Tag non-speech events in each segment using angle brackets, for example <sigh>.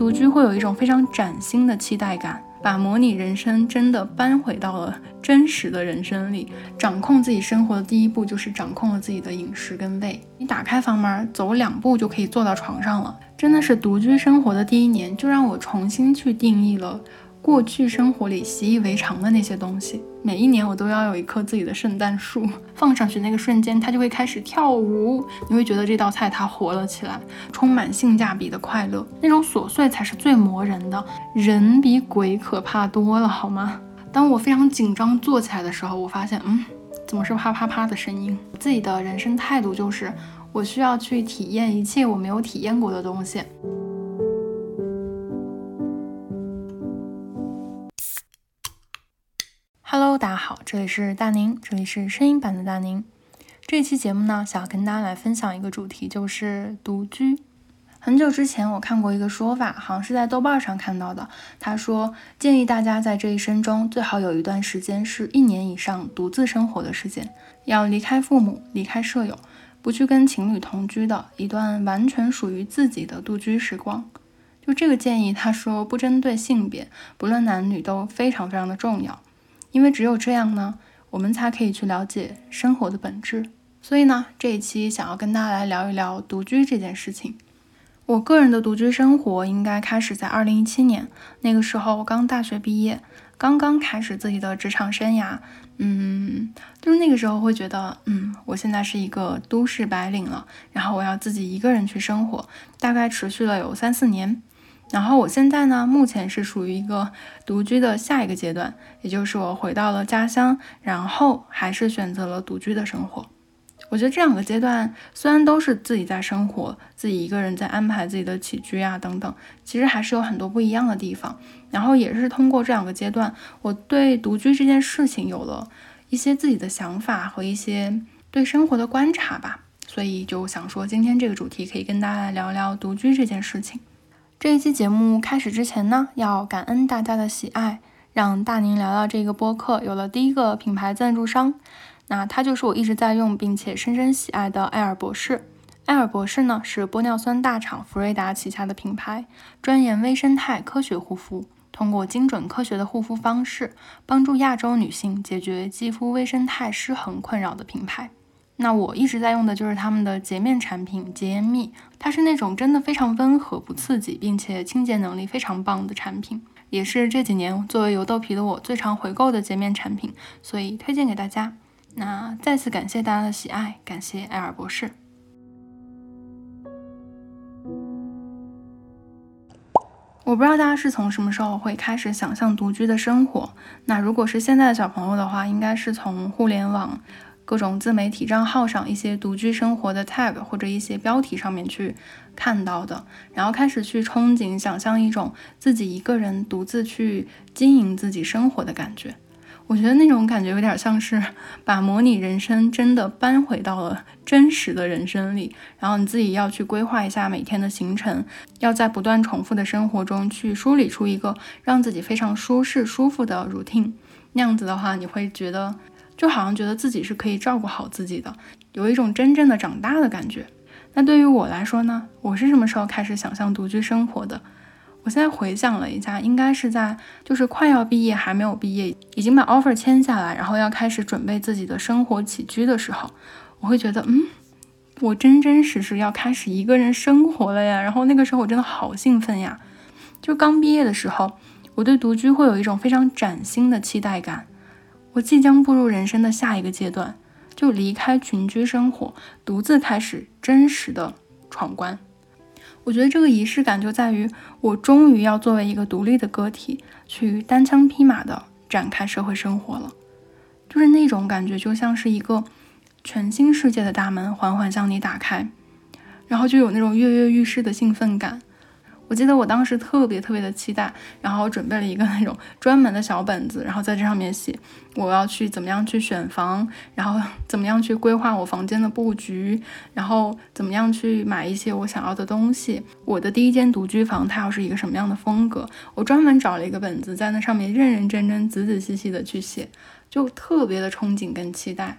独居会有一种非常崭新的期待感，把模拟人生真的搬回到了真实的人生里。掌控自己生活的第一步就是掌控了自己的饮食跟胃。你打开房门，走两步就可以坐到床上了。真的是独居生活的第一年，就让我重新去定义了。过去生活里习以为常的那些东西，每一年我都要有一棵自己的圣诞树，<laughs> 放上去那个瞬间，它就会开始跳舞。你会觉得这道菜它活了起来，充满性价比的快乐。那种琐碎才是最磨人的，人比鬼可怕多了，好吗？当我非常紧张坐起来的时候，我发现，嗯，怎么是啪啪啪的声音？自己的人生态度就是，我需要去体验一切我没有体验过的东西。Hello，大家好，这里是大宁，这里是声音版的大宁。这期节目呢，想要跟大家来分享一个主题，就是独居。很久之前我看过一个说法，好像是在豆瓣上看到的。他说，建议大家在这一生中最好有一段时间是一年以上独自生活的时间，要离开父母，离开舍友，不去跟情侣同居的一段完全属于自己的独居时光。就这个建议，他说不针对性别，不论男女都非常非常的重要。因为只有这样呢，我们才可以去了解生活的本质。所以呢，这一期想要跟大家来聊一聊独居这件事情。我个人的独居生活应该开始在二零一七年，那个时候我刚大学毕业，刚刚开始自己的职场生涯。嗯，就是那个时候会觉得，嗯，我现在是一个都市白领了，然后我要自己一个人去生活，大概持续了有三四年。然后我现在呢，目前是属于一个独居的下一个阶段，也就是我回到了家乡，然后还是选择了独居的生活。我觉得这两个阶段虽然都是自己在生活，自己一个人在安排自己的起居啊等等，其实还是有很多不一样的地方。然后也是通过这两个阶段，我对独居这件事情有了一些自己的想法和一些对生活的观察吧。所以就想说，今天这个主题可以跟大家来聊聊独居这件事情。这一期节目开始之前呢，要感恩大家的喜爱，让大宁聊聊这个播客有了第一个品牌赞助商。那它就是我一直在用并且深深喜爱的艾尔博士。艾尔博士呢是玻尿酸大厂福瑞达旗下的品牌，专研微生态科学护肤，通过精准科学的护肤方式，帮助亚洲女性解决肌肤微生态失衡困扰的品牌。那我一直在用的就是他们的洁面产品洁颜蜜，它是那种真的非常温和不刺激，并且清洁能力非常棒的产品，也是这几年作为油痘皮的我最常回购的洁面产品，所以推荐给大家。那再次感谢大家的喜爱，感谢艾尔博士。我不知道大家是从什么时候会开始想象独居的生活，那如果是现在的小朋友的话，应该是从互联网。各种自媒体账号上一些独居生活的 tag 或者一些标题上面去看到的，然后开始去憧憬、想象一种自己一个人独自去经营自己生活的感觉。我觉得那种感觉有点像是 <laughs> 把模拟人生真的搬回到了真实的人生里，然后你自己要去规划一下每天的行程，要在不断重复的生活中去梳理出一个让自己非常舒适、舒服的 routine。那样子的话，你会觉得。就好像觉得自己是可以照顾好自己的，有一种真正的长大的感觉。那对于我来说呢？我是什么时候开始想象独居生活的？我现在回想了一下，应该是在就是快要毕业还没有毕业，已经把 offer 签下来，然后要开始准备自己的生活起居的时候，我会觉得，嗯，我真真实实要开始一个人生活了呀。然后那个时候我真的好兴奋呀！就刚毕业的时候，我对独居会有一种非常崭新的期待感。即将步入人生的下一个阶段，就离开群居生活，独自开始真实的闯关。我觉得这个仪式感就在于，我终于要作为一个独立的个体，去单枪匹马的展开社会生活了。就是那种感觉，就像是一个全新世界的大门缓缓向你打开，然后就有那种跃跃欲试的兴奋感。我记得我当时特别特别的期待，然后准备了一个那种 <laughs> 专门的小本子，然后在这上面写我要去怎么样去选房，然后 <laughs> 怎么样去规划我房间的布局，然后怎么样去买一些我想要的东西。我的第一间独居房它要是一个什么样的风格，我专门找了一个本子在那上面认认真真、仔仔细细的去写，就特别的憧憬跟期待。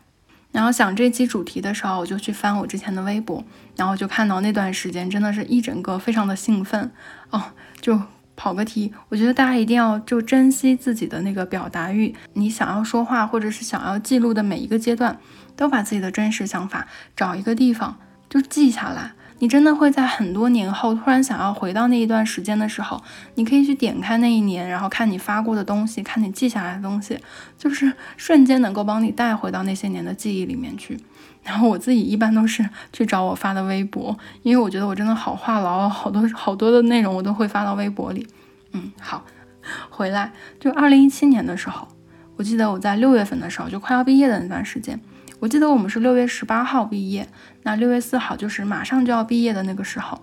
然后想这期主题的时候，我就去翻我之前的微博，然后就看到那段时间真的是一整个非常的兴奋哦，就跑个题。我觉得大家一定要就珍惜自己的那个表达欲，你想要说话或者是想要记录的每一个阶段，都把自己的真实想法找一个地方就记下来。你真的会在很多年后突然想要回到那一段时间的时候，你可以去点开那一年，然后看你发过的东西，看你记下来的东西，就是瞬间能够帮你带回到那些年的记忆里面去。然后我自己一般都是去找我发的微博，因为我觉得我真的好话痨，好多好多的内容我都会发到微博里。嗯，好，<laughs> 回来就二零一七年的时候，我记得我在六月份的时候就快要毕业的那段时间。我记得我们是六月十八号毕业，那六月四号就是马上就要毕业的那个时候，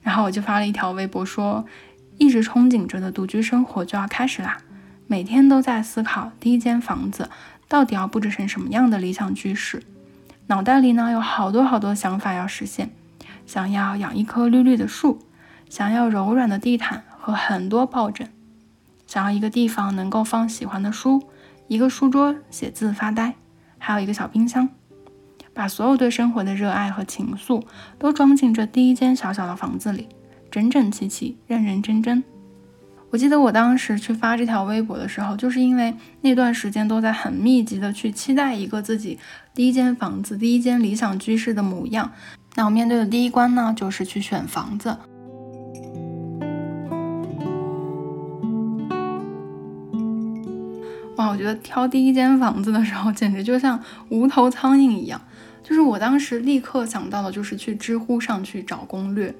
然后我就发了一条微博说，一直憧憬着的独居生活就要开始啦，每天都在思考第一间房子到底要布置成什么样的理想居室，脑袋里呢有好多好多想法要实现，想要养一棵绿绿的树，想要柔软的地毯和很多抱枕，想要一个地方能够放喜欢的书，一个书桌写字发呆。还有一个小冰箱，把所有对生活的热爱和情愫都装进这第一间小小的房子里，整整齐齐，认认真真。我记得我当时去发这条微博的时候，就是因为那段时间都在很密集的去期待一个自己第一间房子、第一间理想居室的模样。那我面对的第一关呢，就是去选房子。哇，我觉得挑第一间房子的时候，简直就像无头苍蝇一样。就是我当时立刻想到的，就是去知乎上去找攻略，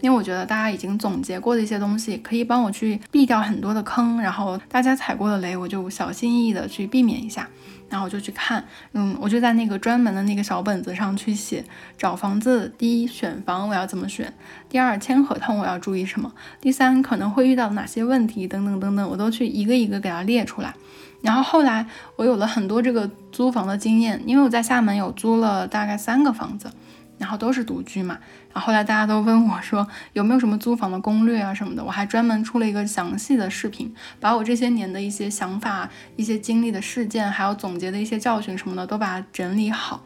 因为我觉得大家已经总结过的一些东西，可以帮我去避掉很多的坑，然后大家踩过的雷，我就小心翼翼的去避免一下。然后我就去看，嗯，我就在那个专门的那个小本子上去写找房子。第一，选房我要怎么选？第二，签合同我要注意什么？第三，可能会遇到哪些问题？等等等等，我都去一个一个给它列出来。然后后来我有了很多这个租房的经验，因为我在厦门有租了大概三个房子，然后都是独居嘛。然后后来大家都问我说有没有什么租房的攻略啊什么的，我还专门出了一个详细的视频，把我这些年的一些想法、一些经历的事件，还有总结的一些教训什么的都把它整理好。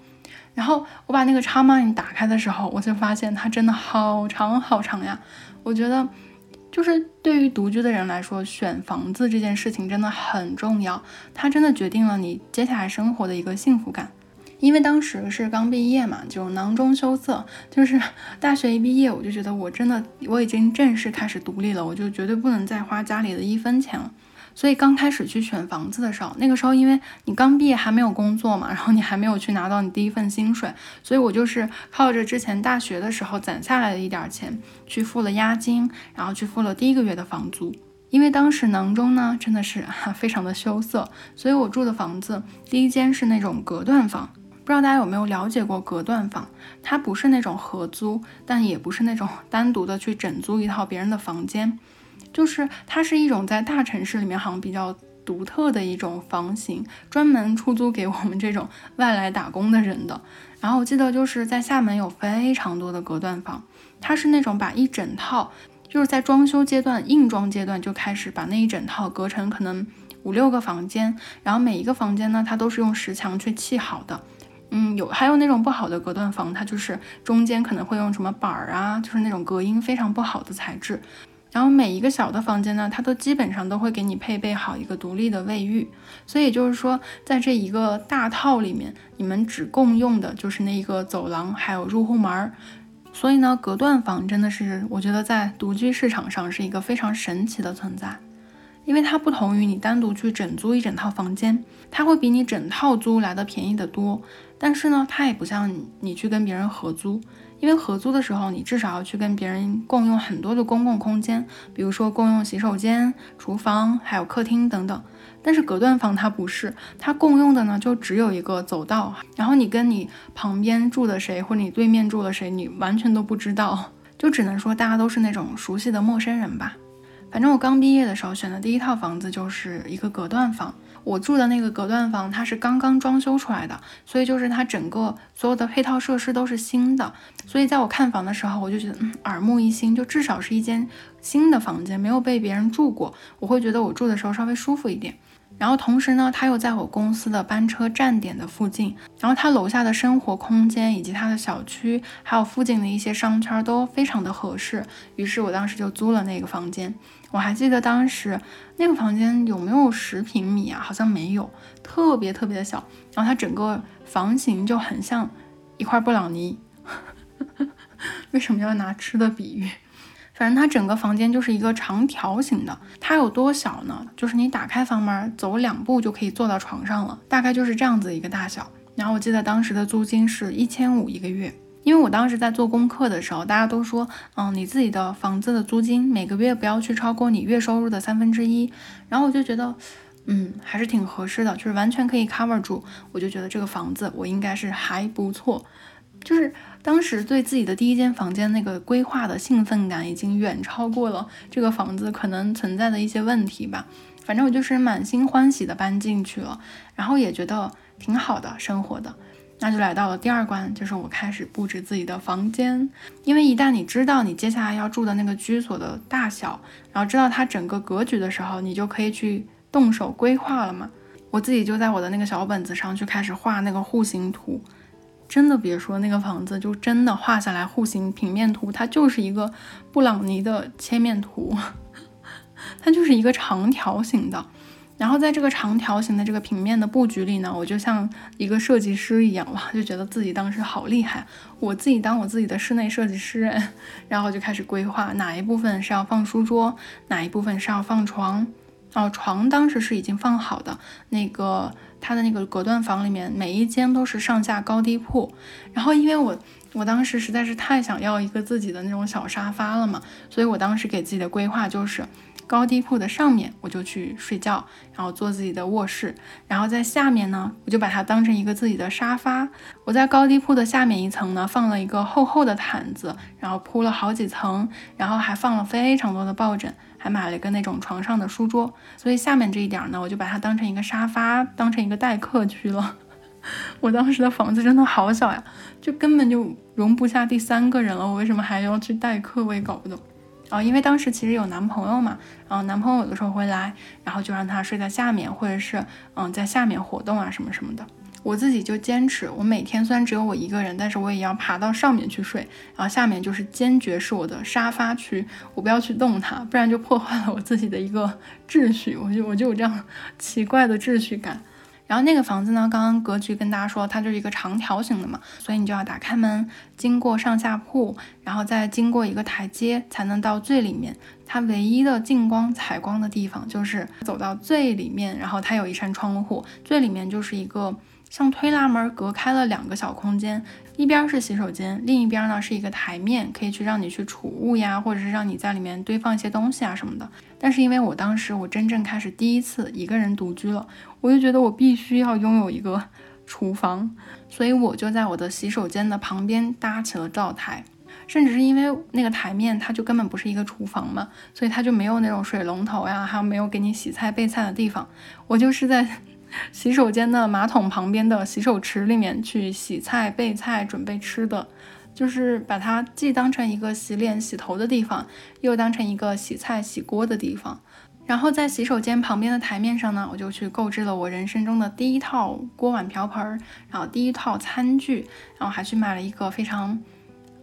然后我把那个插麦打开的时候，我就发现它真的好长好长呀，我觉得。就是对于独居的人来说，选房子这件事情真的很重要，它真的决定了你接下来生活的一个幸福感。因为当时是刚毕业嘛，就囊中羞涩，就是大学一毕业，我就觉得我真的我已经正式开始独立了，我就绝对不能再花家里的一分钱了。所以刚开始去选房子的时候，那个时候因为你刚毕业还没有工作嘛，<laughs> 然后你还没有去拿到你第一份薪水，所以我就是靠着之前大学的时候攒下来的一点钱去付了押金，然后去付了第一个月的房租。因为当时囊中呢真的是哈 <laughs> 非常的羞涩，所以我住的房子第一间是那种隔断房。不知道大家有没有了解过隔断房？它不是那种合租，但也不是那种单独的去整租一套别人的房间。就是它是一种在大城市里面好像比较独特的一种房型，专门出租给我们这种外来打工的人的。然后我记得就是在厦门有非常多的隔断房，它是那种把一整套，就是在装修阶段、硬装阶段就开始把那一整套隔成可能五六个房间，然后每一个房间呢，它都是用石墙去砌好的。嗯，有还有那种不好的隔断房，它就是中间可能会用什么板儿啊，就是那种隔音非常不好的材质。然后每一个小的房间呢，它都基本上都会给你配备好一个独立的卫浴，所以就是说，在这一个大套里面，你们只共用的就是那一个走廊，还有入户门儿。所以呢，隔断房真的是我觉得在独居市场上是一个非常神奇的存在，因为它不同于你单独去整租一整套房间，它会比你整套租来的便宜得多。但是呢，它也不像你你去跟别人合租。因为合租的时候，你至少要去跟别人共用很多的公共空间，比如说共用洗手间、厨房，还有客厅等等。但是隔断房它不是，它共用的呢就只有一个走道，然后你跟你旁边住的谁，或者你对面住的谁，你完全都不知道，就只能说大家都是那种熟悉的陌生人吧。反正我刚毕业的时候选的第一套房子就是一个隔断房。我住的那个隔断房，它是刚刚装修出来的，所以就是它整个所有的配套设施都是新的。所以在我看房的时候，我就觉得嗯耳目一新，就至少是一间新的房间，没有被别人住过，我会觉得我住的时候稍微舒服一点。然后同时呢，他又在我公司的班车站点的附近，然后他楼下的生活空间以及他的小区，还有附近的一些商圈都非常的合适。于是我当时就租了那个房间。我还记得当时那个房间有没有十平米啊？好像没有，特别特别的小。然后它整个房型就很像一块布朗尼。<laughs> 为什么要拿吃的比喻？反正它整个房间就是一个长条形的。它有多小呢？就是你打开房门，走两步就可以坐到床上了，大概就是这样子一个大小。然后我记得当时的租金是一千五一个月。因为我当时在做功课的时候，大家都说，嗯，你自己的房子的租金每个月不要去超过你月收入的三分之一。然后我就觉得，嗯，还是挺合适的，就是完全可以 cover 住。我就觉得这个房子我应该是还不错。就是当时对自己的第一间房间那个规划的兴奋感，已经远超过了这个房子可能存在的一些问题吧。反正我就是满心欢喜的搬进去了，然后也觉得挺好的生活的。那就来到了第二关，就是我开始布置自己的房间。因为一旦你知道你接下来要住的那个居所的大小，然后知道它整个格局的时候，你就可以去动手规划了嘛。我自己就在我的那个小本子上去开始画那个户型图。真的别说那个房子，就真的画下来户型平面图，它就是一个布朗尼的切面图，<laughs> 它就是一个长条形的。然后在这个长条形的这个平面的布局里呢，我就像一个设计师一样哇，就觉得自己当时好厉害，我自己当我自己的室内设计师，然后就开始规划哪一部分是要放书桌，哪一部分是要放床。哦，床当时是已经放好的，那个它的那个隔断房里面每一间都是上下高低铺。然后因为我我当时实在是太想要一个自己的那种小沙发了嘛，所以我当时给自己的规划就是。高低铺的上面我就去睡觉，然后做自己的卧室，然后在下面呢，我就把它当成一个自己的沙发。我在高低铺的下面一层呢，放了一个厚厚的毯子，然后铺了好几层，然后还放了非常多的抱枕，还买了一个那种床上的书桌。所以下面这一点呢，我就把它当成一个沙发，当成一个待客区了。<laughs> 我当时的房子真的好小呀，就根本就容不下第三个人了。我为什么还要去待客？我也搞不懂。啊，因为当时其实有男朋友嘛，然后男朋友有的时候会来，然后就让他睡在下面，或者是嗯在下面活动啊什么什么的。我自己就坚持，我每天虽然只有我一个人，但是我也要爬到上面去睡，然后下面就是坚决是我的沙发区，我不要去动它，不然就破坏了我自己的一个秩序。我就我就有这样奇怪的秩序感。然后那个房子呢，刚刚格局跟大家说，它就是一个长条形的嘛，所以你就要打开门，经过上下铺，然后再经过一个台阶，才能到最里面。它唯一的进光采光的地方，就是走到最里面，然后它有一扇窗户，最里面就是一个。像推拉门隔开了两个小空间，一边是洗手间，另一边呢是一个台面，可以去让你去储物呀，或者是让你在里面堆放一些东西啊什么的。但是因为我当时我真正开始第一次一个人独居了，我就觉得我必须要拥有一个厨房，所以我就在我的洗手间的旁边搭起了灶台，甚至是因为那个台面它就根本不是一个厨房嘛，所以它就没有那种水龙头呀，还有没有给你洗菜备菜的地方，我就是在。<laughs> 洗手间的马桶旁边的洗手池里面去洗菜、备菜、准备吃的，就是把它既当成一个洗脸、洗头的地方，又当成一个洗菜、洗锅的地方。然后在洗手间旁边的台面上呢，我就去购置了我人生中的第一套锅碗瓢盆，然后第一套餐具，然后还去买了一个非常。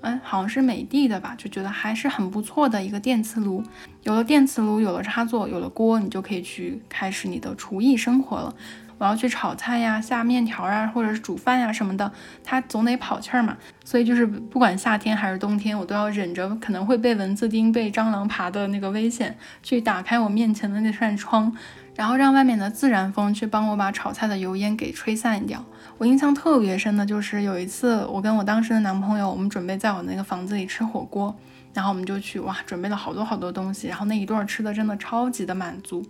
嗯，好像是美的的吧，就觉得还是很不错的一个电磁炉。有了电磁炉，有了插座，有了锅，你就可以去开始你的厨艺生活了。我要去炒菜呀、下面条啊，或者是煮饭呀什么的，它总得跑气儿嘛。所以就是不管夏天还是冬天，我都要忍着可能会被蚊子叮、被蟑螂爬的那个危险，去打开我面前的那扇窗。然后让外面的自然风去帮我把炒菜的油烟给吹散掉。我印象特别深的就是有一次，我跟我当时的男朋友，我们准备在我那个房子里吃火锅，然后我们就去哇，准备了好多好多东西，然后那一顿吃的真的超级的满足。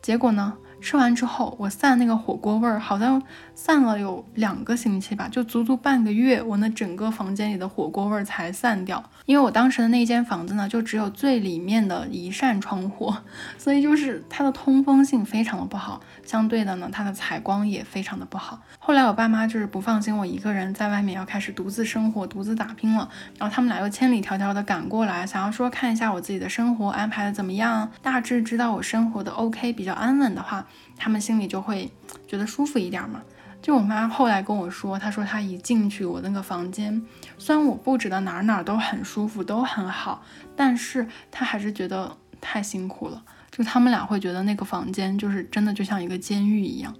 结果呢？吃完之后，我散那个火锅味儿，好像散了有两个星期吧，就足足半个月，我那整个房间里的火锅味儿才散掉。因为我当时的那间房子呢，就只有最里面的一扇窗户，所以就是它的通风性非常的不好，相对的呢，它的采光也非常的不好。后来我爸妈就是不放心我一个人在外面要开始独自生活、独自打拼了，然后他们俩又千里迢迢的赶过来，想要说看一下我自己的生活安排的怎么样，大致知道我生活的 OK 比较安稳的话。他们心里就会觉得舒服一点嘛。就我妈后来跟我说，她说她一进去我那个房间，虽然我布置的哪哪都很舒服，都很好，但是她还是觉得太辛苦了。就他们俩会觉得那个房间就是真的就像一个监狱一样。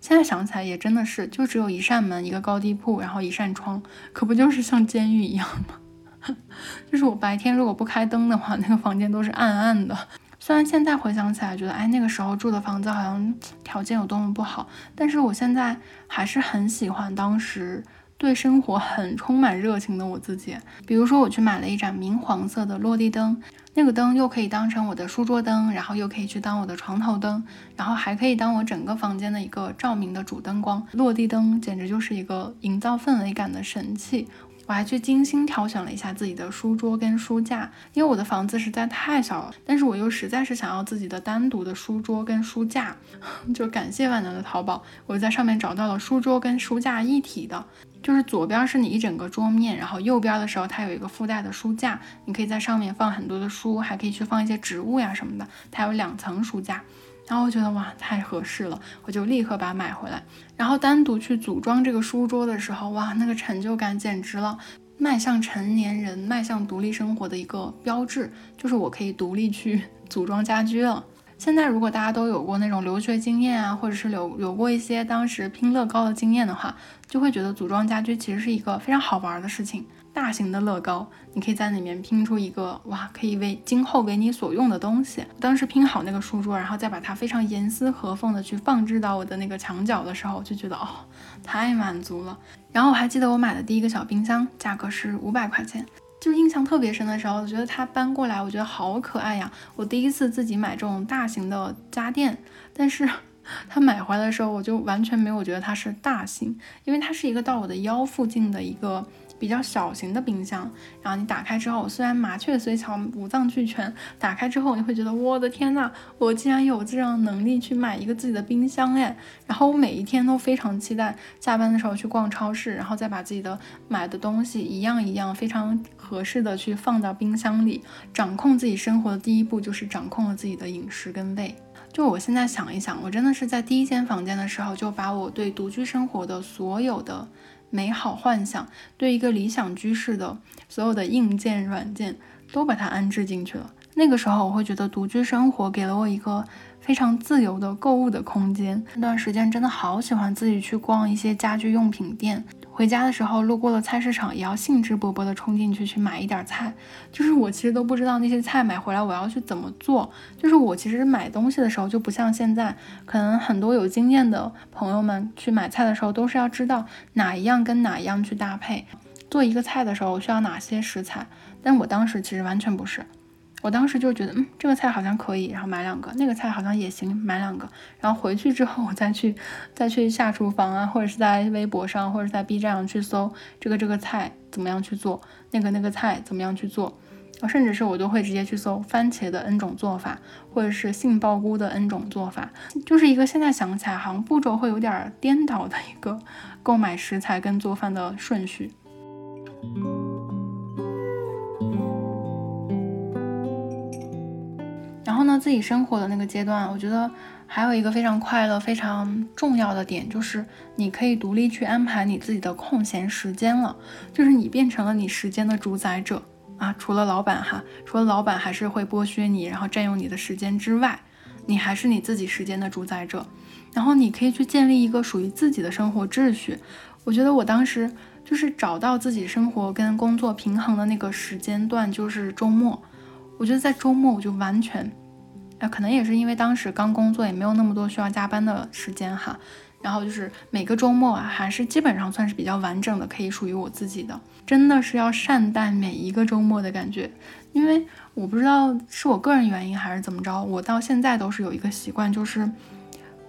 现在想起来也真的是，就只有一扇门，一个高低铺，然后一扇窗，可不就是像监狱一样吗？<laughs> 就是我白天如果不开灯的话，那个房间都是暗暗的。虽然现在回想起来，觉得哎，那个时候住的房子好像条件有多么不好，但是我现在还是很喜欢当时对生活很充满热情的我自己。比如说，我去买了一盏明黄色的落地灯，那个灯又可以当成我的书桌灯，然后又可以去当我的床头灯，然后还可以当我整个房间的一个照明的主灯光。落地灯简直就是一个营造氛围感的神器。我还去精心挑选了一下自己的书桌跟书架，因为我的房子实在太小了，但是我又实在是想要自己的单独的书桌跟书架，<laughs> 就感谢万能的淘宝，我在上面找到了书桌跟书架一体的，就是左边是你一整个桌面，然后右边的时候它有一个附带的书架，你可以在上面放很多的书，还可以去放一些植物呀什么的，它有两层书架。然后我觉得哇，太合适了，我就立刻把它买回来。然后单独去组装这个书桌的时候，哇，那个成就感简直了！迈向成年人、迈向独立生活的一个标志，就是我可以独立去 <laughs> 组装家居了。现在如果大家都有过那种留学经验啊，或者是有有过一些当时拼乐高的经验的话，就会觉得组装家居其实是一个非常好玩的事情。大型的乐高，你可以在里面拼出一个哇，可以为今后为你所用的东西。当时拼好那个书桌，然后再把它非常严丝合缝的去放置到我的那个墙角的时候，就觉得哦，太满足了。然后我还记得我买的第一个小冰箱，价格是五百块钱，就印象特别深的时候，我觉得它搬过来，我觉得好可爱呀。我第一次自己买这种大型的家电，但是 <laughs> 它买回来的时候，我就完全没有觉得它是大型，因为它是一个到我的腰附近的一个。比较小型的冰箱，然后你打开之后，虽然麻雀虽小，五脏俱全，打开之后你会觉得我的天呐，我竟然有这样能力去买一个自己的冰箱哎！然后我每一天都非常期待下班的时候去逛超市，然后再把自己的买的东西一样一样非常合适的去放到冰箱里。掌控自己生活的第一步就是掌控了自己的饮食跟胃。就我现在想一想，我真的是在第一间房间的时候就把我对独居生活的所有的。美好幻想，对一个理想居室的所有的硬件、软件都把它安置进去了。那个时候，我会觉得独居生活给了我一个非常自由的购物的空间。那段时间真的好喜欢自己去逛一些家居用品店。回家的时候路过了菜市场，也要兴致勃勃地冲进去去买一点菜。就是我其实都不知道那些菜买回来我要去怎么做。就是我其实买东西的时候就不像现在，可能很多有经验的朋友们去买菜的时候都是要知道哪一样跟哪一样去搭配，做一个菜的时候需要哪些食材。但我当时其实完全不是。我当时就觉得，嗯，这个菜好像可以，然后买两个；那个菜好像也行，买两个。然后回去之后，我再去再去下厨房啊，或者是在微博上，或者在 B 站上去搜这个这个菜怎么样去做，那个那个菜怎么样去做。甚至是我都会直接去搜番茄的 N 种做法，或者是杏鲍菇的 N 种做法，就是一个现在想起来好像步骤会有点颠倒的一个购买食材跟做饭的顺序。然后呢，自己生活的那个阶段，我觉得还有一个非常快乐、非常重要的点，就是你可以独立去安排你自己的空闲时间了，就是你变成了你时间的主宰者啊！除了老板哈，除了老板还是会剥削你，然后占用你的时间之外，你还是你自己时间的主宰者。然后你可以去建立一个属于自己的生活秩序。我觉得我当时就是找到自己生活跟工作平衡的那个时间段，就是周末。我觉得在周末我就完全，啊，可能也是因为当时刚工作，也没有那么多需要加班的时间哈。然后就是每个周末啊，还是基本上算是比较完整的，可以属于我自己的。真的是要善待每一个周末的感觉，因为我不知道是我个人原因还是怎么着，我到现在都是有一个习惯，就是。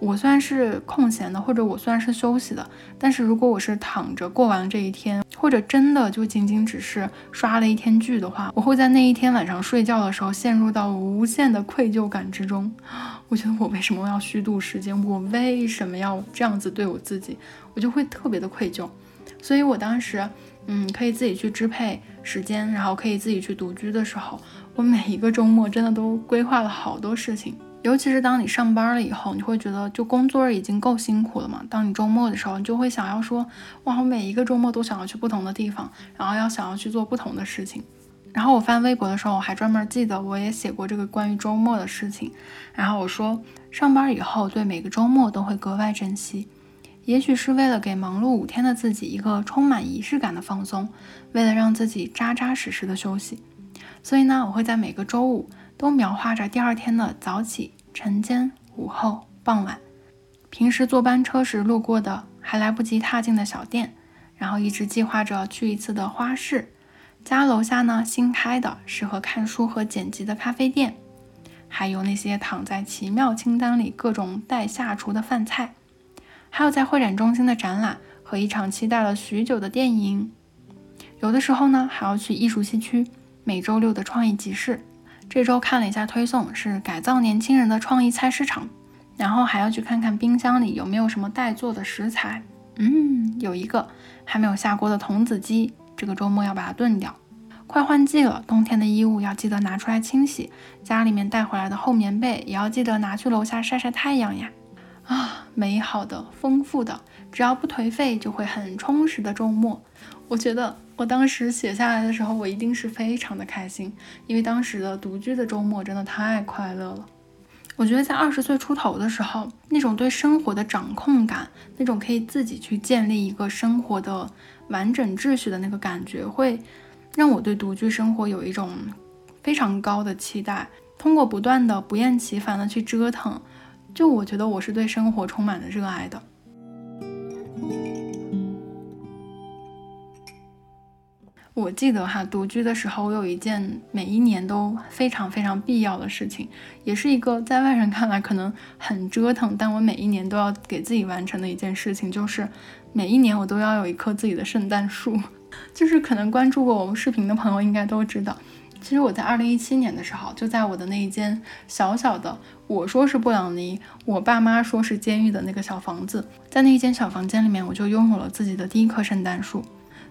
我虽然是空闲的，或者我虽然是休息的，但是如果我是躺着过完这一天，或者真的就仅仅只是刷了一天剧的话，我会在那一天晚上睡觉的时候陷入到无限的愧疚感之中。<gasps> 我觉得我为什么要虚度时间？我为什么要这样子对我自己？我就会特别的愧疚。所以我当时，嗯，可以自己去支配时间，然后可以自己去独居的时候，我每一个周末真的都规划了好多事情。尤其是当你上班了以后，你会觉得就工作已经够辛苦了嘛。当你周末的时候，你就会想要说，哇，我每一个周末都想要去不同的地方，然后要想要去做不同的事情。然后我翻微博的时候，我还专门记得我也写过这个关于周末的事情。然后我说，上班以后对每个周末都会格外珍惜，也许是为了给忙碌五天的自己一个充满仪式感的放松，为了让自己扎扎实实的休息。所以呢，我会在每个周五。都描画着第二天的早起、晨间、午后、傍晚，平时坐班车时路过的还来不及踏进的小店，然后一直计划着去一次的花市，家楼下呢新开的适合看书和剪辑的咖啡店，还有那些躺在奇妙清单里各种待下厨的饭菜，还有在会展中心的展览和一场期待了许久的电影，有的时候呢还要去艺术西区每周六的创意集市。这周看了一下推送，是改造年轻人的创意菜市场，然后还要去看看冰箱里有没有什么待做的食材。嗯，有一个还没有下锅的童子鸡，这个周末要把它炖掉。快换季了，冬天的衣物要记得拿出来清洗，家里面带回来的厚棉被也要记得拿去楼下晒晒太阳呀。啊，美好的、丰富的，只要不颓废，就会很充实的周末。我觉得。我当时写下来的时候，我一定是非常的开心，因为当时的独居的周末真的太快乐了。我觉得在二十岁出头的时候，那种对生活的掌控感，那种可以自己去建立一个生活的完整秩序的那个感觉，会让我对独居生活有一种非常高的期待。通过不断的不厌其烦的去折腾，就我觉得我是对生活充满了热爱的。我记得哈，独居的时候，我有一件每一年都非常非常必要的事情，也是一个在外人看来可能很折腾，但我每一年都要给自己完成的一件事情，就是每一年我都要有一棵自己的圣诞树。<laughs> 就是可能关注过我们视频的朋友应该都知道，其实我在二零一七年的时候，就在我的那一间小小的，我说是布朗尼，我爸妈说是监狱的那个小房子，在那一间小房间里面，我就拥有了自己的第一棵圣诞树。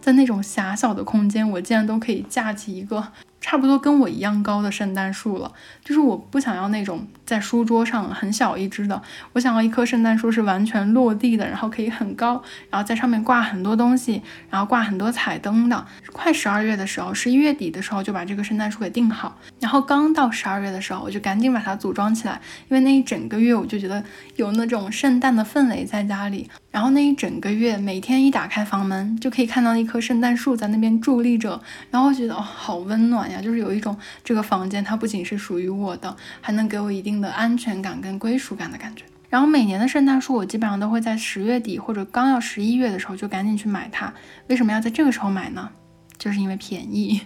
在那种狭小的空间，我竟然都可以架起一个。差不多跟我一样高的圣诞树了，就是我不想要那种在书桌上很小一只的，我想要一棵圣诞树是完全落地的，然后可以很高，然后在上面挂很多东西，然后挂很多彩灯的。快十二月的时候，十一月底的时候就把这个圣诞树给定好，然后刚到十二月的时候，我就赶紧把它组装起来，因为那一整个月我就觉得有那种圣诞的氛围在家里，然后那一整个月每天一打开房门就可以看到一棵圣诞树在那边伫立着，然后觉得哦好温暖。就是有一种这个房间，它不仅是属于我的，还能给我一定的安全感跟归属感的感觉。然后每年的圣诞树，我基本上都会在十月底或者刚要十一月的时候就赶紧去买它。为什么要在这个时候买呢？就是因为便宜。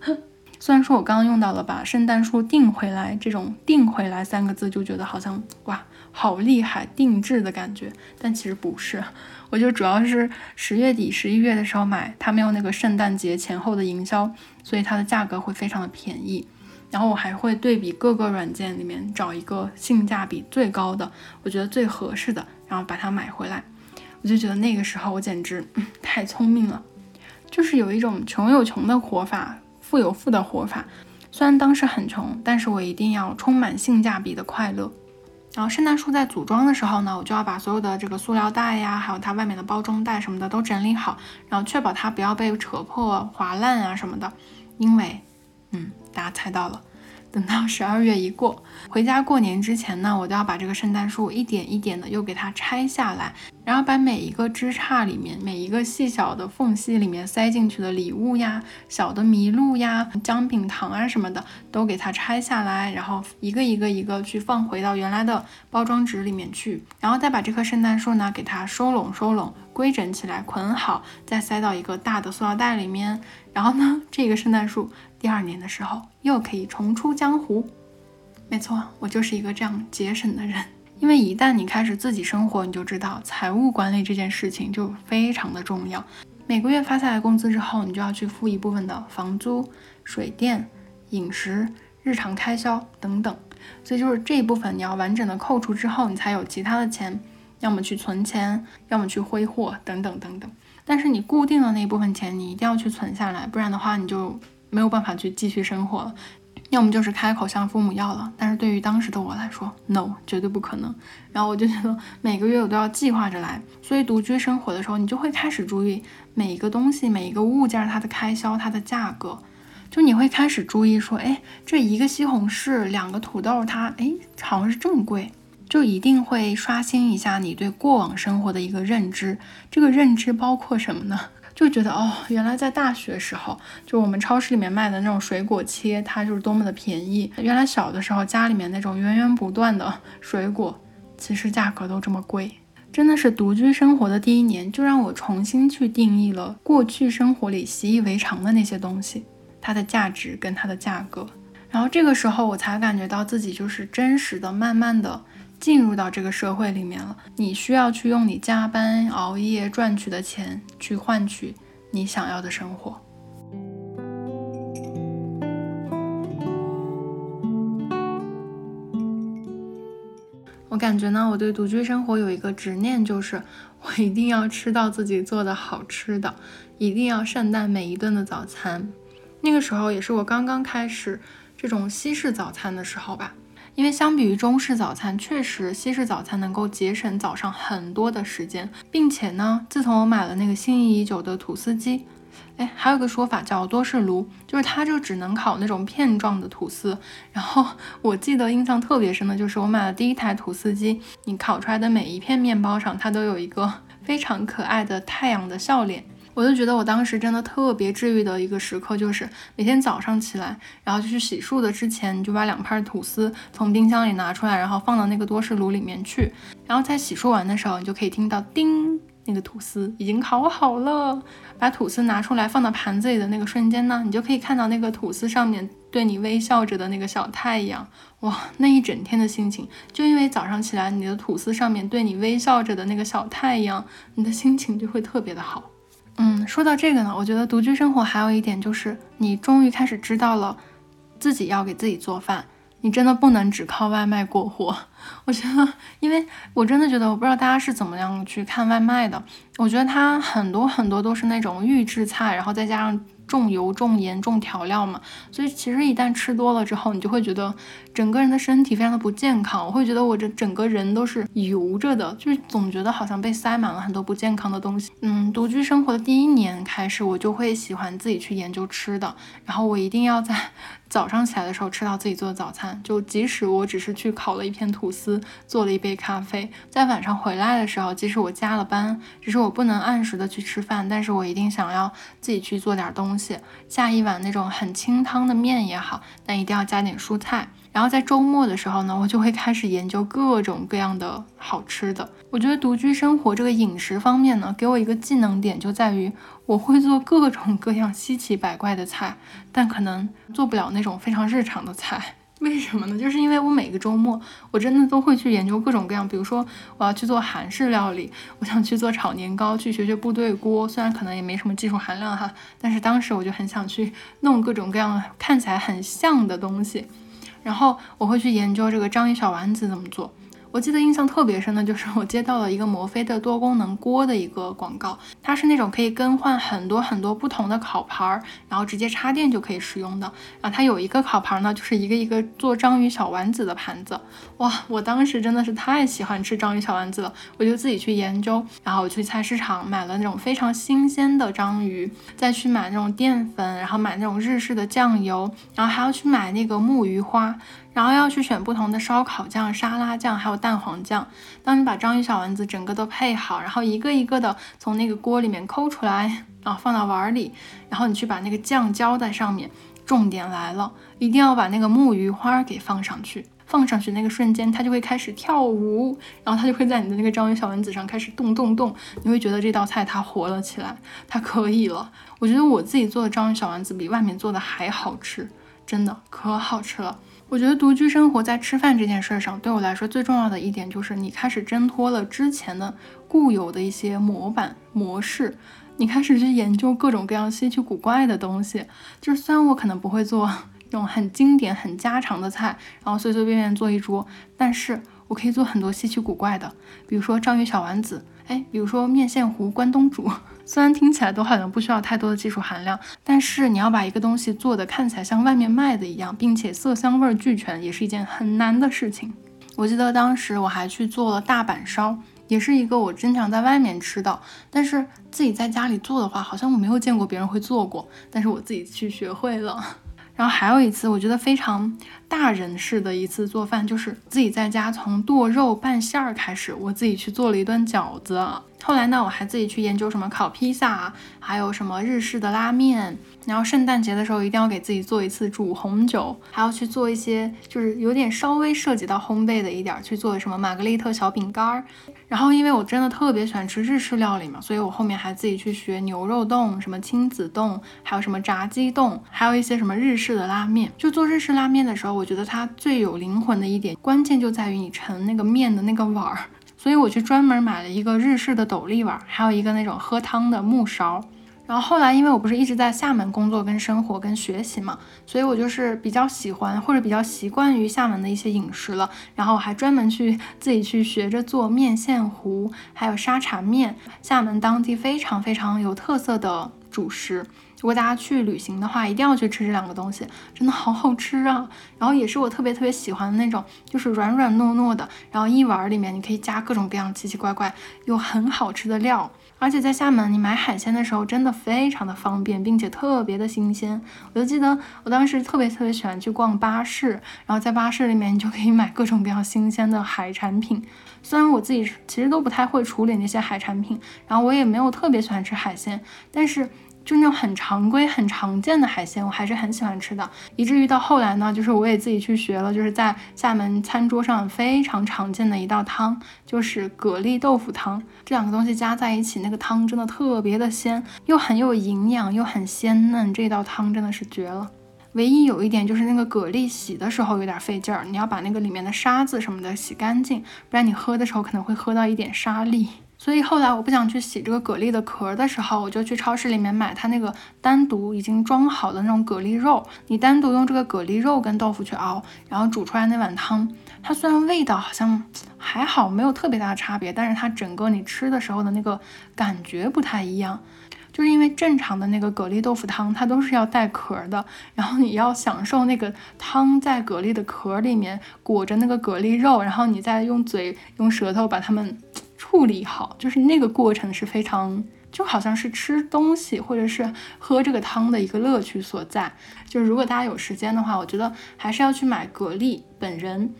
<laughs> 虽然说我刚刚用到了把圣诞树订回来这种“订回来”三个字，就觉得好像哇，好厉害，定制的感觉，但其实不是。我就主要是十月底、十一月的时候买，它没有那个圣诞节前后的营销，所以它的价格会非常的便宜。然后我还会对比各个软件里面找一个性价比最高的，我觉得最合适的，然后把它买回来。我就觉得那个时候我简直太聪明了，就是有一种穷有穷的活法，富有富的活法。虽然当时很穷，但是我一定要充满性价比的快乐。然后圣诞树在组装的时候呢，我就要把所有的这个塑料袋呀，还有它外面的包装袋什么的都整理好，然后确保它不要被扯破、划烂啊什么的。因为，嗯，大家猜到了。等到十二月一过，回家过年之前呢，我都要把这个圣诞树一点一点的又给它拆下来，然后把每一个枝杈里面、每一个细小的缝隙里面塞进去的礼物呀、小的麋鹿呀、姜饼糖啊什么的，都给它拆下来，然后一个一个一个去放回到原来的包装纸里面去，然后再把这棵圣诞树呢给它收拢收拢，规整起来，捆好，再塞到一个大的塑料袋里面，然后呢，这个圣诞树。第二年的时候又可以重出江湖，没错，我就是一个这样节省的人。因为一旦你开始自己生活，你就知道财务管理这件事情就非常的重要。每个月发下来工资之后，你就要去付一部分的房租、水电、饮食、日常开销等等。所以就是这一部分你要完整的扣除之后，你才有其他的钱，要么去存钱，要么去挥霍等等等等。但是你固定的那一部分钱，你一定要去存下来，不然的话你就。没有办法去继续生活了，要么就是开口向父母要了。但是对于当时的我来说，no，绝对不可能。然后我就觉得每个月我都要计划着来。所以独居生活的时候，你就会开始注意每一个东西、每一个物件它的开销、它的价格。就你会开始注意说，哎，这一个西红柿，两个土豆，它哎好像是这么贵，就一定会刷新一下你对过往生活的一个认知。这个认知包括什么呢？就觉得哦，原来在大学时候，就我们超市里面卖的那种水果切，它就是多么的便宜。原来小的时候家里面那种源源不断的水果，其实价格都这么贵。真的是独居生活的第一年，就让我重新去定义了过去生活里习以为常的那些东西。它的价值跟它的价格，然后这个时候我才感觉到自己就是真实的、慢慢的进入到这个社会里面了。你需要去用你加班熬夜赚取的钱去换取你想要的生活。我感觉呢，我对独居生活有一个执念，就是我一定要吃到自己做的好吃的，一定要善待每一顿的早餐。那个时候也是我刚刚开始这种西式早餐的时候吧，因为相比于中式早餐，确实西式早餐能够节省早上很多的时间，并且呢，自从我买了那个心仪已久的吐司机，哎，还有个说法叫多士炉，就是它就只能烤那种片状的吐司。然后我记得印象特别深的就是我买了第一台吐司机，你烤出来的每一片面包上，它都有一个非常可爱的太阳的笑脸。我就觉得我当时真的特别治愈的一个时刻，就是每天早上起来，然后就去洗漱的之前，你就把两片吐司从冰箱里拿出来，然后放到那个多士炉里面去，然后在洗漱完的时候，你就可以听到叮，那个吐司已经烤好了。把吐司拿出来放到盘子里的那个瞬间呢，你就可以看到那个吐司上面对你微笑着的那个小太阳。哇，那一整天的心情，就因为早上起来你的吐司上面对你微笑着的那个小太阳，你的心情就会特别的好。嗯，说到这个呢，我觉得独居生活还有一点就是，你终于开始知道了自己要给自己做饭，你真的不能只靠外卖过活。<laughs> 我觉得，因为我真的觉得，我不知道大家是怎么样去看外卖的，我觉得它很多很多都是那种预制菜，然后再加上。重油重盐重调料嘛，所以其实一旦吃多了之后，你就会觉得整个人的身体非常的不健康。我会觉得我这整个人都是油着的，就是总觉得好像被塞满了很多不健康的东西。嗯，独居生活的第一年开始，我就会喜欢自己去研究吃的，然后我一定要在。早上起来的时候吃到自己做的早餐，就即使我只是去烤了一片吐司，做了一杯咖啡，在晚上回来的时候，即使我加了班，只是我不能按时的去吃饭，但是我一定想要自己去做点东西，下一碗那种很清汤的面也好，但一定要加点蔬菜。然后在周末的时候呢，我就会开始研究各种各样的好吃的。我觉得独居生活这个饮食方面呢，给我一个技能点就在于我会做各种各样稀奇百怪的菜，但可能做不了那种非常日常的菜。为什么呢？就是因为我每个周末我真的都会去研究各种各样，比如说我要去做韩式料理，我想去做炒年糕，去学学部队锅，虽然可能也没什么技术含量哈，但是当时我就很想去弄各种各样看起来很像的东西。然后我会去研究这个章鱼小丸子怎么做。我记得印象特别深的就是我接到了一个摩飞的多功能锅的一个广告，它是那种可以更换很多很多不同的烤盘儿，然后直接插电就可以使用的。然后它有一个烤盘呢，就是一个一个做章鱼小丸子的盘子。哇，我当时真的是太喜欢吃章鱼小丸子了，我就自己去研究，然后我去菜市场买了那种非常新鲜的章鱼，再去买那种淀粉，然后买那种日式的酱油，然后还要去买那个木鱼花。然后要去选不同的烧烤酱、沙拉酱，还有蛋黄酱。当你把章鱼小丸子整个都配好，然后一个一个的从那个锅里面抠出来，然后放到碗里，然后你去把那个酱浇在上面。重点来了，一定要把那个木鱼花给放上去。放上去那个瞬间，它就会开始跳舞，然后它就会在你的那个章鱼小丸子上开始动动动。你会觉得这道菜它活了起来，它可以了。我觉得我自己做的章鱼小丸子比外面做的还好吃，真的可好吃了。我觉得独居生活在吃饭这件事上，对我来说最重要的一点就是，你开始挣脱了之前的固有的一些模板模式，你开始去研究各种各样稀奇古怪的东西。就是虽然我可能不会做 <laughs> 那种很经典、很家常的菜，然后随随便便做一桌，但是我可以做很多稀奇古怪的，比如说章鱼小丸子，哎，比如说面线糊关东煮。<laughs> 虽然听起来都好像不需要太多的技术含量，但是你要把一个东西做的看起来像外面卖的一样，并且色香味俱全，也是一件很难的事情。我记得当时我还去做了大阪烧，也是一个我经常在外面吃的，但是自己在家里做的话，好像我没有见过别人会做过，但是我自己去学会了。然后还有一次，我觉得非常大人式的一次做饭，就是自己在家从剁肉拌馅儿开始，我自己去做了一顿饺子。后来呢，我还自己去研究什么烤披萨，还有什么日式的拉面。然后圣诞节的时候一定要给自己做一次煮红酒，还要去做一些就是有点稍微涉及到烘焙的一点儿，去做什么玛格丽特小饼干儿。然后因为我真的特别喜欢吃日式料理嘛，所以我后面还自己去学牛肉冻、什么亲子冻，还有什么炸鸡冻，还有一些什么日式的拉面。就做日式拉面的时候，我觉得它最有灵魂的一点，关键就在于你盛那个面的那个碗儿。所以我去专门买了一个日式的斗笠碗，还有一个那种喝汤的木勺。然后后来，因为我不是一直在厦门工作、跟生活、跟学习嘛，所以我就是比较喜欢或者比较习惯于厦门的一些饮食了。然后我还专门去自己去学着做面线糊，还有沙茶面，厦门当地非常非常有特色的主食。如果大家去旅行的话，一定要去吃这两个东西，真的好好吃啊！然后也是我特别特别喜欢的那种，就是软软糯糯的，然后一碗里面你可以加各种各样奇奇怪怪又很好吃的料。而且在厦门，你买海鲜的时候真的非常的方便，并且特别的新鲜。我就记得我当时特别特别喜欢去逛巴士，然后在巴士里面你就可以买各种各样新鲜的海产品。虽然我自己其实都不太会处理那些海产品，然后我也没有特别喜欢吃海鲜，但是。就那种很常规、很常见的海鲜，我还是很喜欢吃的。以至于到后来呢，就是我也自己去学了，就是在厦门餐桌上非常常见的一道汤，就是蛤蜊豆腐汤。这两个东西加在一起，那个汤真的特别的鲜，又很有营养，又很鲜嫩。这道汤真的是绝了。唯一有一点就是那个蛤蜊洗的时候有点费劲儿，你要把那个里面的沙子什么的洗干净，不然你喝的时候可能会喝到一点沙粒。所以后来我不想去洗这个蛤蜊的壳的时候，我就去超市里面买它那个单独已经装好的那种蛤蜊肉。你单独用这个蛤蜊肉跟豆腐去熬，然后煮出来那碗汤，它虽然味道好像还好，没有特别大的差别，但是它整个你吃的时候的那个感觉不太一样。就是因为正常的那个蛤蜊豆腐汤，它都是要带壳的，然后你要享受那个汤在蛤蜊的壳里面裹着那个蛤蜊肉，然后你再用嘴用舌头把它们。处理好，就是那个过程是非常，就好像是吃东西或者是喝这个汤的一个乐趣所在。就是如果大家有时间的话，我觉得还是要去买蛤蜊本人。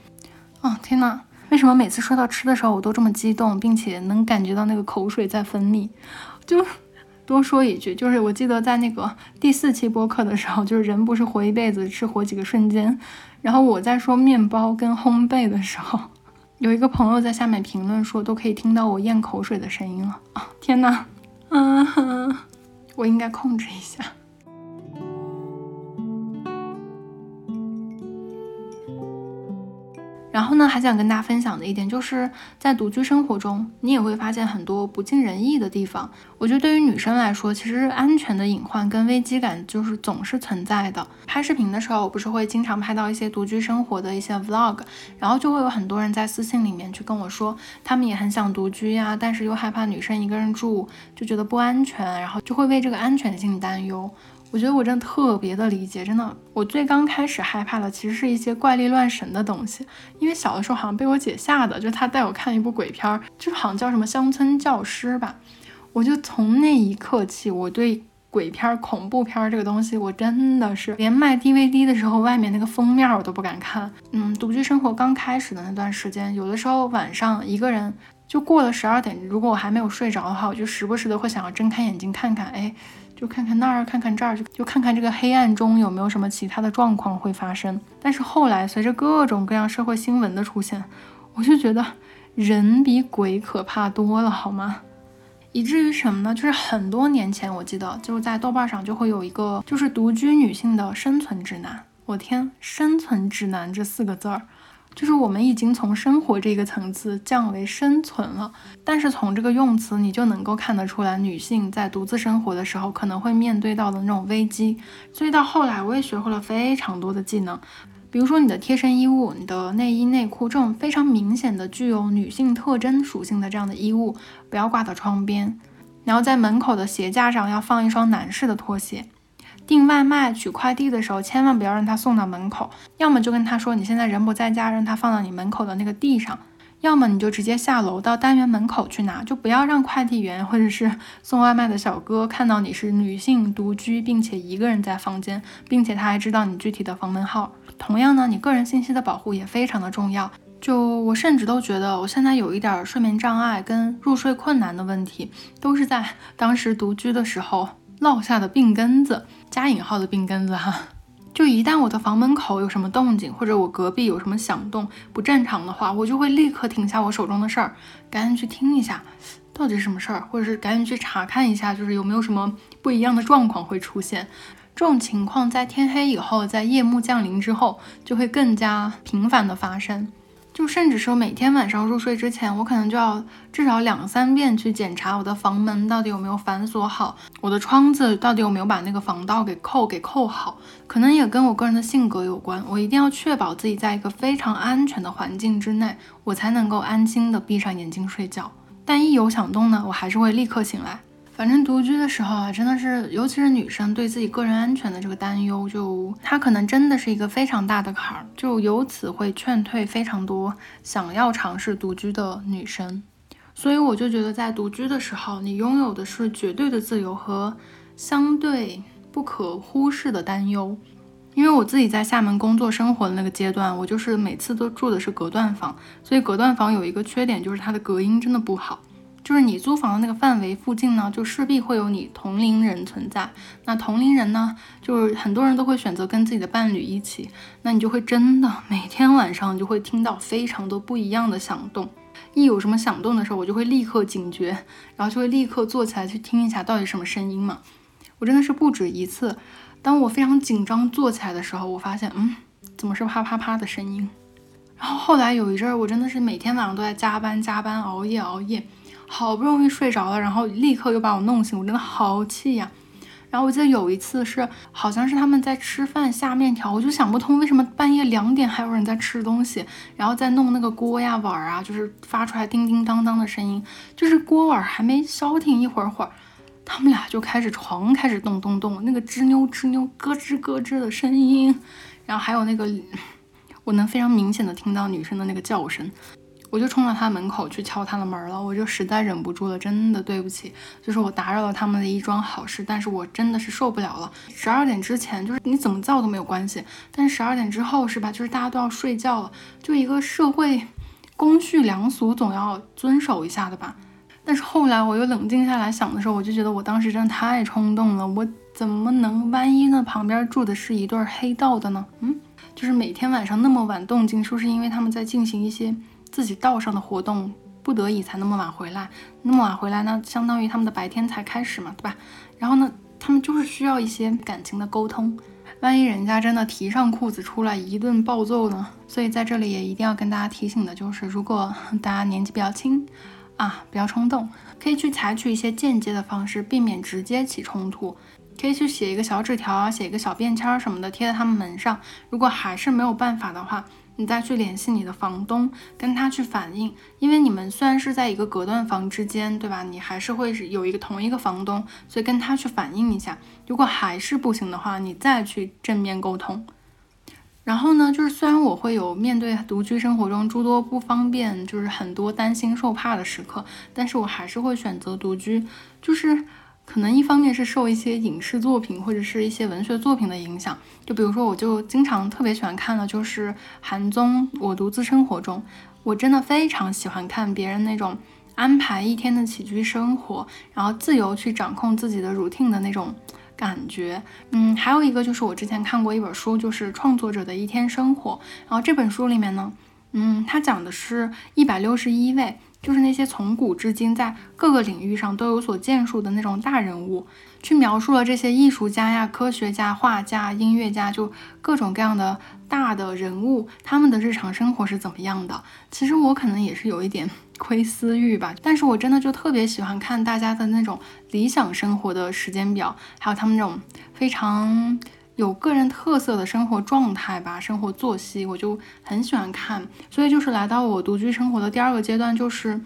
哦天呐，为什么每次说到吃的时候我都这么激动，并且能感觉到那个口水在分泌？就多说一句，就是我记得在那个第四期播客的时候，就是人不是活一辈子，是活几个瞬间。然后我在说面包跟烘焙的时候。有一个朋友在下面评论说，都可以听到我咽口水的声音了啊！天哪，嗯，我应该控制一下。然后呢，还想跟大家分享的一点，就是在独居生活中，你也会发现很多不尽人意的地方。我觉得对于女生来说，其实安全的隐患跟危机感就是总是存在的。拍视频的时候，我不是会经常拍到一些独居生活的一些 vlog，然后就会有很多人在私信里面去跟我说，他们也很想独居呀，但是又害怕女生一个人住，就觉得不安全，然后就会为这个安全性担忧。我觉得我真的特别的理解，真的，我最刚开始害怕的其实是一些怪力乱神的东西，因为小的时候好像被我姐吓的，就是她带我看一部鬼片，就是好像叫什么乡村教师吧，我就从那一刻起，我对鬼片、恐怖片这个东西，我真的是连卖 DVD 的时候，外面那个封面我都不敢看。嗯，独居生活刚开始的那段时间，有的时候晚上一个人就过了十二点，如果我还没有睡着的话，我就时不时的会想要睁开眼睛看看，哎。就看看那儿，看看这儿，就就看看这个黑暗中有没有什么其他的状况会发生。但是后来随着各种各样社会新闻的出现，我就觉得人比鬼可怕多了，好吗？以至于什么呢？就是很多年前，我记得就是在豆瓣上就会有一个就是独居女性的生存指南。我天，生存指南这四个字儿。就是我们已经从生活这个层次降为生存了，但是从这个用词你就能够看得出来，女性在独自生活的时候可能会面对到的那种危机。所以到后来我也学会了非常多的技能，比如说你的贴身衣物、你的内衣内裤这种非常明显的具有女性特征属性的这样的衣物，不要挂到窗边。然后在门口的鞋架上要放一双男士的拖鞋。订外卖、取快递的时候，千万不要让他送到门口，要么就跟他说你现在人不在家，让他放到你门口的那个地上。要么你就直接下楼到单元门口去拿，就不要让快递员或者是送外卖的小哥看到你是女性独居，并且一个人在房间，并且他还知道你具体的房门号。同样呢，你个人信息的保护也非常的重要。就我甚至都觉得，我现在有一点睡眠障碍跟入睡困难的问题，都是在当时独居的时候落下的病根子，加引号的病根子哈。就一旦我的房门口有什么动静，或者我隔壁有什么响动不正常的话，我就会立刻停下我手中的事儿，赶紧去听一下，到底是什么事儿，或者是赶紧去查看一下，就是有没有什么不一样的状况会出现。这种情况在天黑以后，在夜幕降临之后，就会更加频繁的发生。就甚至说每天晚上入睡之前，我可能就要至少两三遍去检查我的房门到底有没有反锁好，我的窗子到底有没有把那个防盗给扣给扣好。可能也跟我个人的性格有关，我一定要确保自己在一个非常安全的环境之内，我才能够安心的闭上眼睛睡觉。但一有响动呢，我还是会立刻醒来。反正独居的时候啊，真的是，尤其是女生对自己个人安全的这个担忧，就她可能真的是一个非常大的坎儿，就由此会劝退非常多想要尝试独居的女生。所以我就觉得，在独居的时候，你拥有的是绝对的自由和相对不可忽视的担忧。因为我自己在厦门工作生活的那个阶段，我就是每次都住的是隔断房，所以隔断房有一个缺点，就是它的隔音真的不好。就是你租房的那个范围附近呢，就势必会有你同龄人存在。那同龄人呢，就是很多人都会选择跟自己的伴侣一起。那你就会真的每天晚上就会听到非常多不一样的响动。一有什么响动的时候，我就会立刻警觉，然后就会立刻坐起来去听一下到底什么声音嘛。我真的是不止一次，当我非常紧张坐起来的时候，我发现，嗯，怎么是啪啪啪的声音？然后后来有一阵儿，我真的是每天晚上都在加班加班熬夜熬夜。好不容易睡着了，然后立刻又把我弄醒，我真的好气呀！然后我记得有一次是，好像是他们在吃饭下面条，我就想不通为什么半夜两点还有人在吃东西，然后在弄那个锅呀碗啊，就是发出来叮叮当当的声音，就是锅碗还没消停一会儿会儿，他们俩就开始床开始动动动，那个吱扭吱扭咯吱咯吱的声音，然后还有那个，我能非常明显的听到女生的那个叫声。我就冲到他门口去敲他的门了，我就实在忍不住了，真的对不起，就是我打扰了他们的一桩好事，但是我真的是受不了了。十二点之前，就是你怎么造都没有关系，但是十二点之后是吧？就是大家都要睡觉了，就一个社会公序良俗总要遵守一下的吧。但是后来我又冷静下来想的时候，我就觉得我当时真的太冲动了，我怎么能万一那旁边住的是一对黑道的呢？嗯，就是每天晚上那么晚动静，是不是因为他们在进行一些。自己道上的活动，不得已才那么晚回来，那么晚回来呢，相当于他们的白天才开始嘛，对吧？然后呢，他们就是需要一些感情的沟通，万一人家真的提上裤子出来一顿暴揍呢？所以在这里也一定要跟大家提醒的就是，如果大家年纪比较轻啊，比较冲动，可以去采取一些间接的方式，避免直接起冲突，可以去写一个小纸条啊，写一个小便签什么的贴在他们门上。如果还是没有办法的话，你再去联系你的房东，跟他去反映，因为你们虽然是在一个隔断房之间，对吧？你还是会是有一个同一个房东，所以跟他去反映一下。如果还是不行的话，你再去正面沟通。然后呢，就是虽然我会有面对独居生活中诸多不方便，就是很多担心受怕的时刻，但是我还是会选择独居，就是。可能一方面是受一些影视作品或者是一些文学作品的影响，就比如说，我就经常特别喜欢看的就是韩综《我独自生活》中，我真的非常喜欢看别人那种安排一天的起居生活，然后自由去掌控自己的 routine 的那种感觉。嗯，还有一个就是我之前看过一本书，就是《创作者的一天生活》，然后这本书里面呢，嗯，它讲的是一百六十一位。就是那些从古至今在各个领域上都有所建树的那种大人物，去描述了这些艺术家呀、科学家、画家、音乐家，就各种各样的大的人物，他们的日常生活是怎么样的。其实我可能也是有一点窥私欲吧，但是我真的就特别喜欢看大家的那种理想生活的时间表，还有他们那种非常。有个人特色的生活状态吧，生活作息，我就很喜欢看。所以就是来到我独居生活的第二个阶段，就是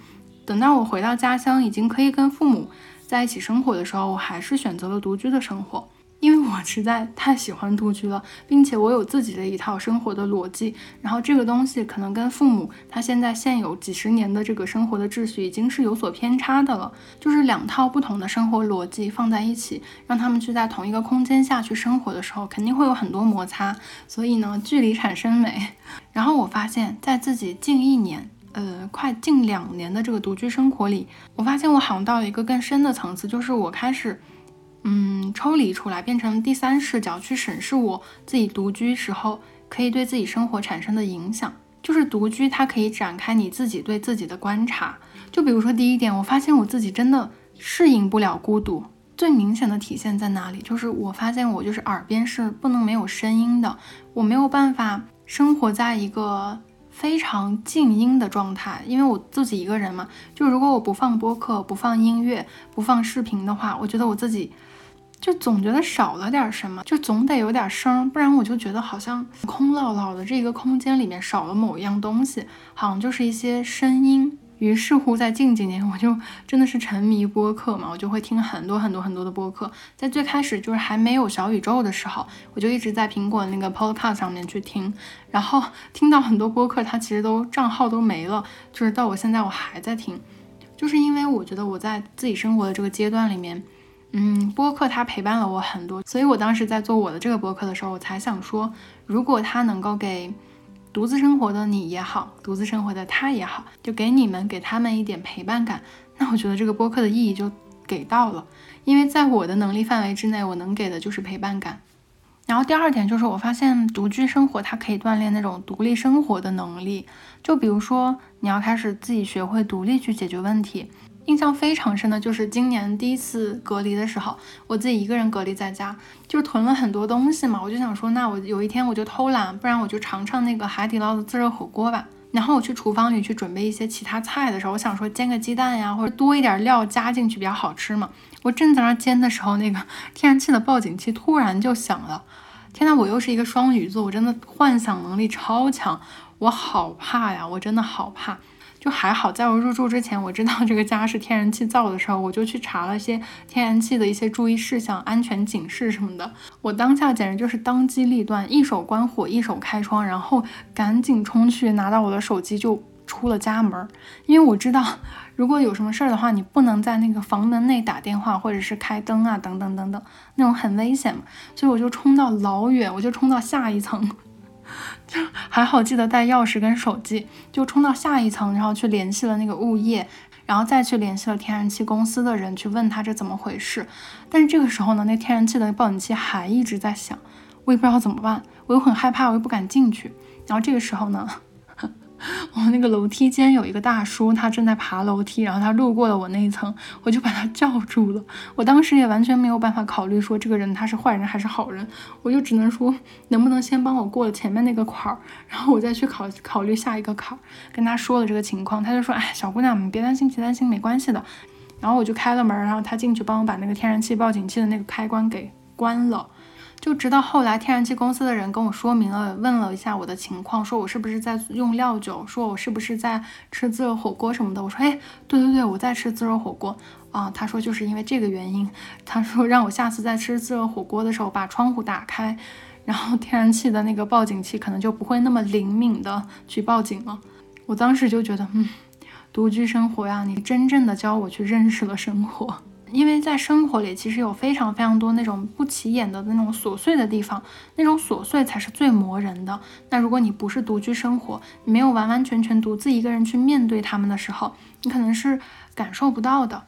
等到我回到家乡，已经可以跟父母在一起生活的时候，我还是选择了独居的生活。因为我实在太喜欢独居了，并且我有自己的一套生活的逻辑，然后这个东西可能跟父母他现在现有几十年的这个生活的秩序已经是有所偏差的了，就是两套不同的生活逻辑放在一起，让他们去在同一个空间下去生活的时候，肯定会有很多摩擦，所以呢，距离产生美。<laughs> 然后我发现，在自己近一年，呃，快近两年的这个独居生活里，我发现我好像到了一个更深的层次，就是我开始。嗯，抽离出来，变成第三视角去审视我自己独居时候可以对自己生活产生的影响。就是独居，它可以展开你自己对自己的观察。就比如说第一点，我发现我自己真的适应不了孤独。最明显的体现在哪里？就是我发现我就是耳边是不能没有声音的，我没有办法生活在一个非常静音的状态，因为我自己一个人嘛。就如果我不放播客、不放音乐、不放视频的话，我觉得我自己。就总觉得少了点什么，就总得有点声，不然我就觉得好像空落落的这个空间里面少了某一样东西，好像就是一些声音。于是乎，在近几年，我就真的是沉迷播客嘛，我就会听很多很多很多的播客。在最开始就是还没有小宇宙的时候，我就一直在苹果那个 Podcast 上面去听，然后听到很多播客，它其实都账号都没了，就是到我现在我还在听，就是因为我觉得我在自己生活的这个阶段里面。嗯，播客它陪伴了我很多，所以我当时在做我的这个播客的时候，我才想说，如果它能够给独自生活的你也好，独自生活的他也好，就给你们给他们一点陪伴感，那我觉得这个播客的意义就给到了，因为在我的能力范围之内，我能给的就是陪伴感。然后第二点就是，我发现独居生活它可以锻炼那种独立生活的能力，就比如说你要开始自己学会独立去解决问题。印象非常深的就是今年第一次隔离的时候，我自己一个人隔离在家，就囤了很多东西嘛。我就想说，那我有一天我就偷懒，不然我就尝尝那个海底捞的自热火锅吧。然后我去厨房里去准备一些其他菜的时候，我想说煎个鸡蛋呀，或者多一点料加进去比较好吃嘛。我正在那煎的时候，那个 <laughs> 天然气的报警器突然就响了。天呐，我又是一个双鱼座，我真的幻想能力超强，我好怕呀，我真的好怕。就还好，在我入住之前，我知道这个家是天然气灶的时候，我就去查了些天然气的一些注意事项、安全警示什么的。我当下简直就是当机立断，一手关火，一手开窗，然后赶紧冲去拿到我的手机就出了家门。因为我知道，如果有什么事儿的话，你不能在那个房门内打电话或者是开灯啊，等等等等，那种很危险嘛。所以我就冲到老远，我就冲到下一层。<laughs> 还好，记得带钥匙跟手机，就冲到下一层，然后去联系了那个物业，然后再去联系了天然气公司的人，去问他这怎么回事。但是这个时候呢，那天然气的报警器还一直在响，我也不知道怎么办，我又很害怕，我又不敢进去。然后这个时候呢。我那个楼梯间有一个大叔，他正在爬楼梯，然后他路过了我那一层，我就把他叫住了。我当时也完全没有办法考虑说这个人他是坏人还是好人，我就只能说能不能先帮我过了前面那个坎儿，然后我再去考考虑下一个坎儿。跟他说了这个情况，他就说：“哎，小姑娘，你别担心，别担心，没关系的。”然后我就开了门，然后他进去帮我把那个天然气报警器的那个开关给关了。就直到后来，天然气公司的人跟我说明了，问了一下我的情况，说我是不是在用料酒，说我是不是在吃自热火锅什么的。我说，哎，对对对，我在吃自热火锅啊。他说就是因为这个原因，他说让我下次在吃自热火锅的时候把窗户打开，然后天然气的那个报警器可能就不会那么灵敏的去报警了。我当时就觉得，嗯，独居生活呀，你真正的教我去认识了生活。因为在生活里，其实有非常非常多那种不起眼的那种琐碎的地方，那种琐碎才是最磨人的。那如果你不是独居生活，你没有完完全全独自一个人去面对他们的时候，你可能是感受不到的。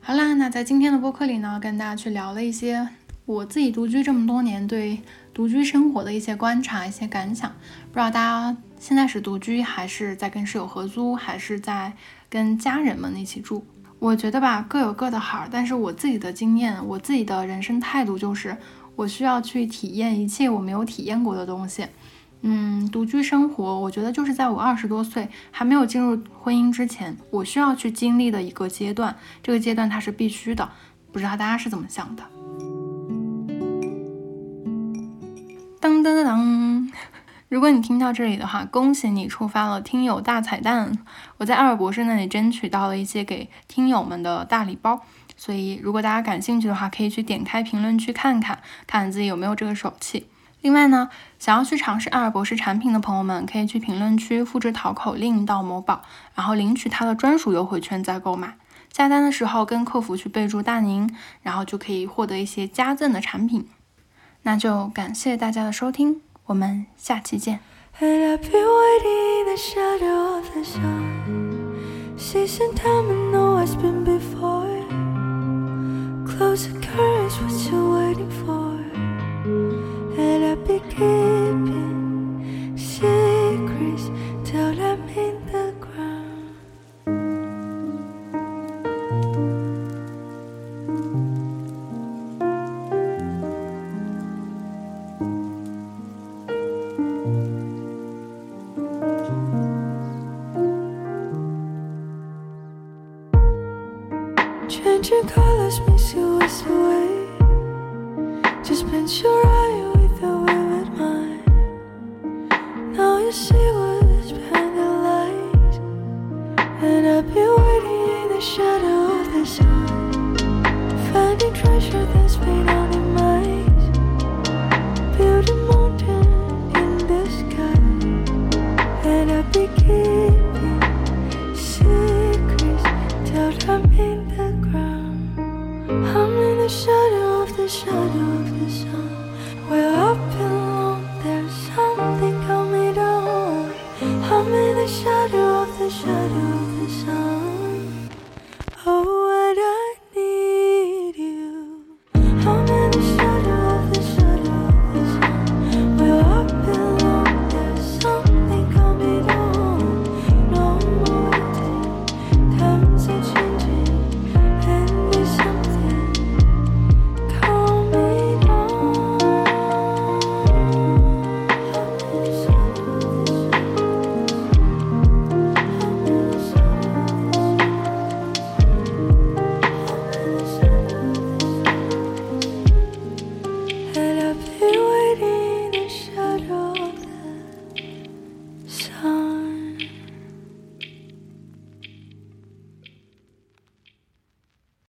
好啦，那在今天的播客里呢，跟大家去聊了一些我自己独居这么多年对独居生活的一些观察、一些感想。不知道大家现在是独居，还是在跟室友合租，还是在跟家人们一起住？我觉得吧，各有各的好，但是我自己的经验，我自己的人生态度就是，我需要去体验一切我没有体验过的东西。嗯，独居生活，我觉得就是在我二十多岁还没有进入婚姻之前，我需要去经历的一个阶段。这个阶段它是必须的，不知道大家是怎么想的？如果你听到这里的话，恭喜你触发了听友大彩蛋！我在艾尔博士那里争取到了一些给听友们的大礼包，所以如果大家感兴趣的话，可以去点开评论区看看，看自己有没有这个手气。另外呢，想要去尝试艾尔博士产品的朋友们，可以去评论区复制淘口令到某宝，然后领取它的专属优惠券再购买。下单的时候跟客服去备注大宁，然后就可以获得一些加赠的产品。那就感谢大家的收听，我们下期见。Changing colors makes you waste away.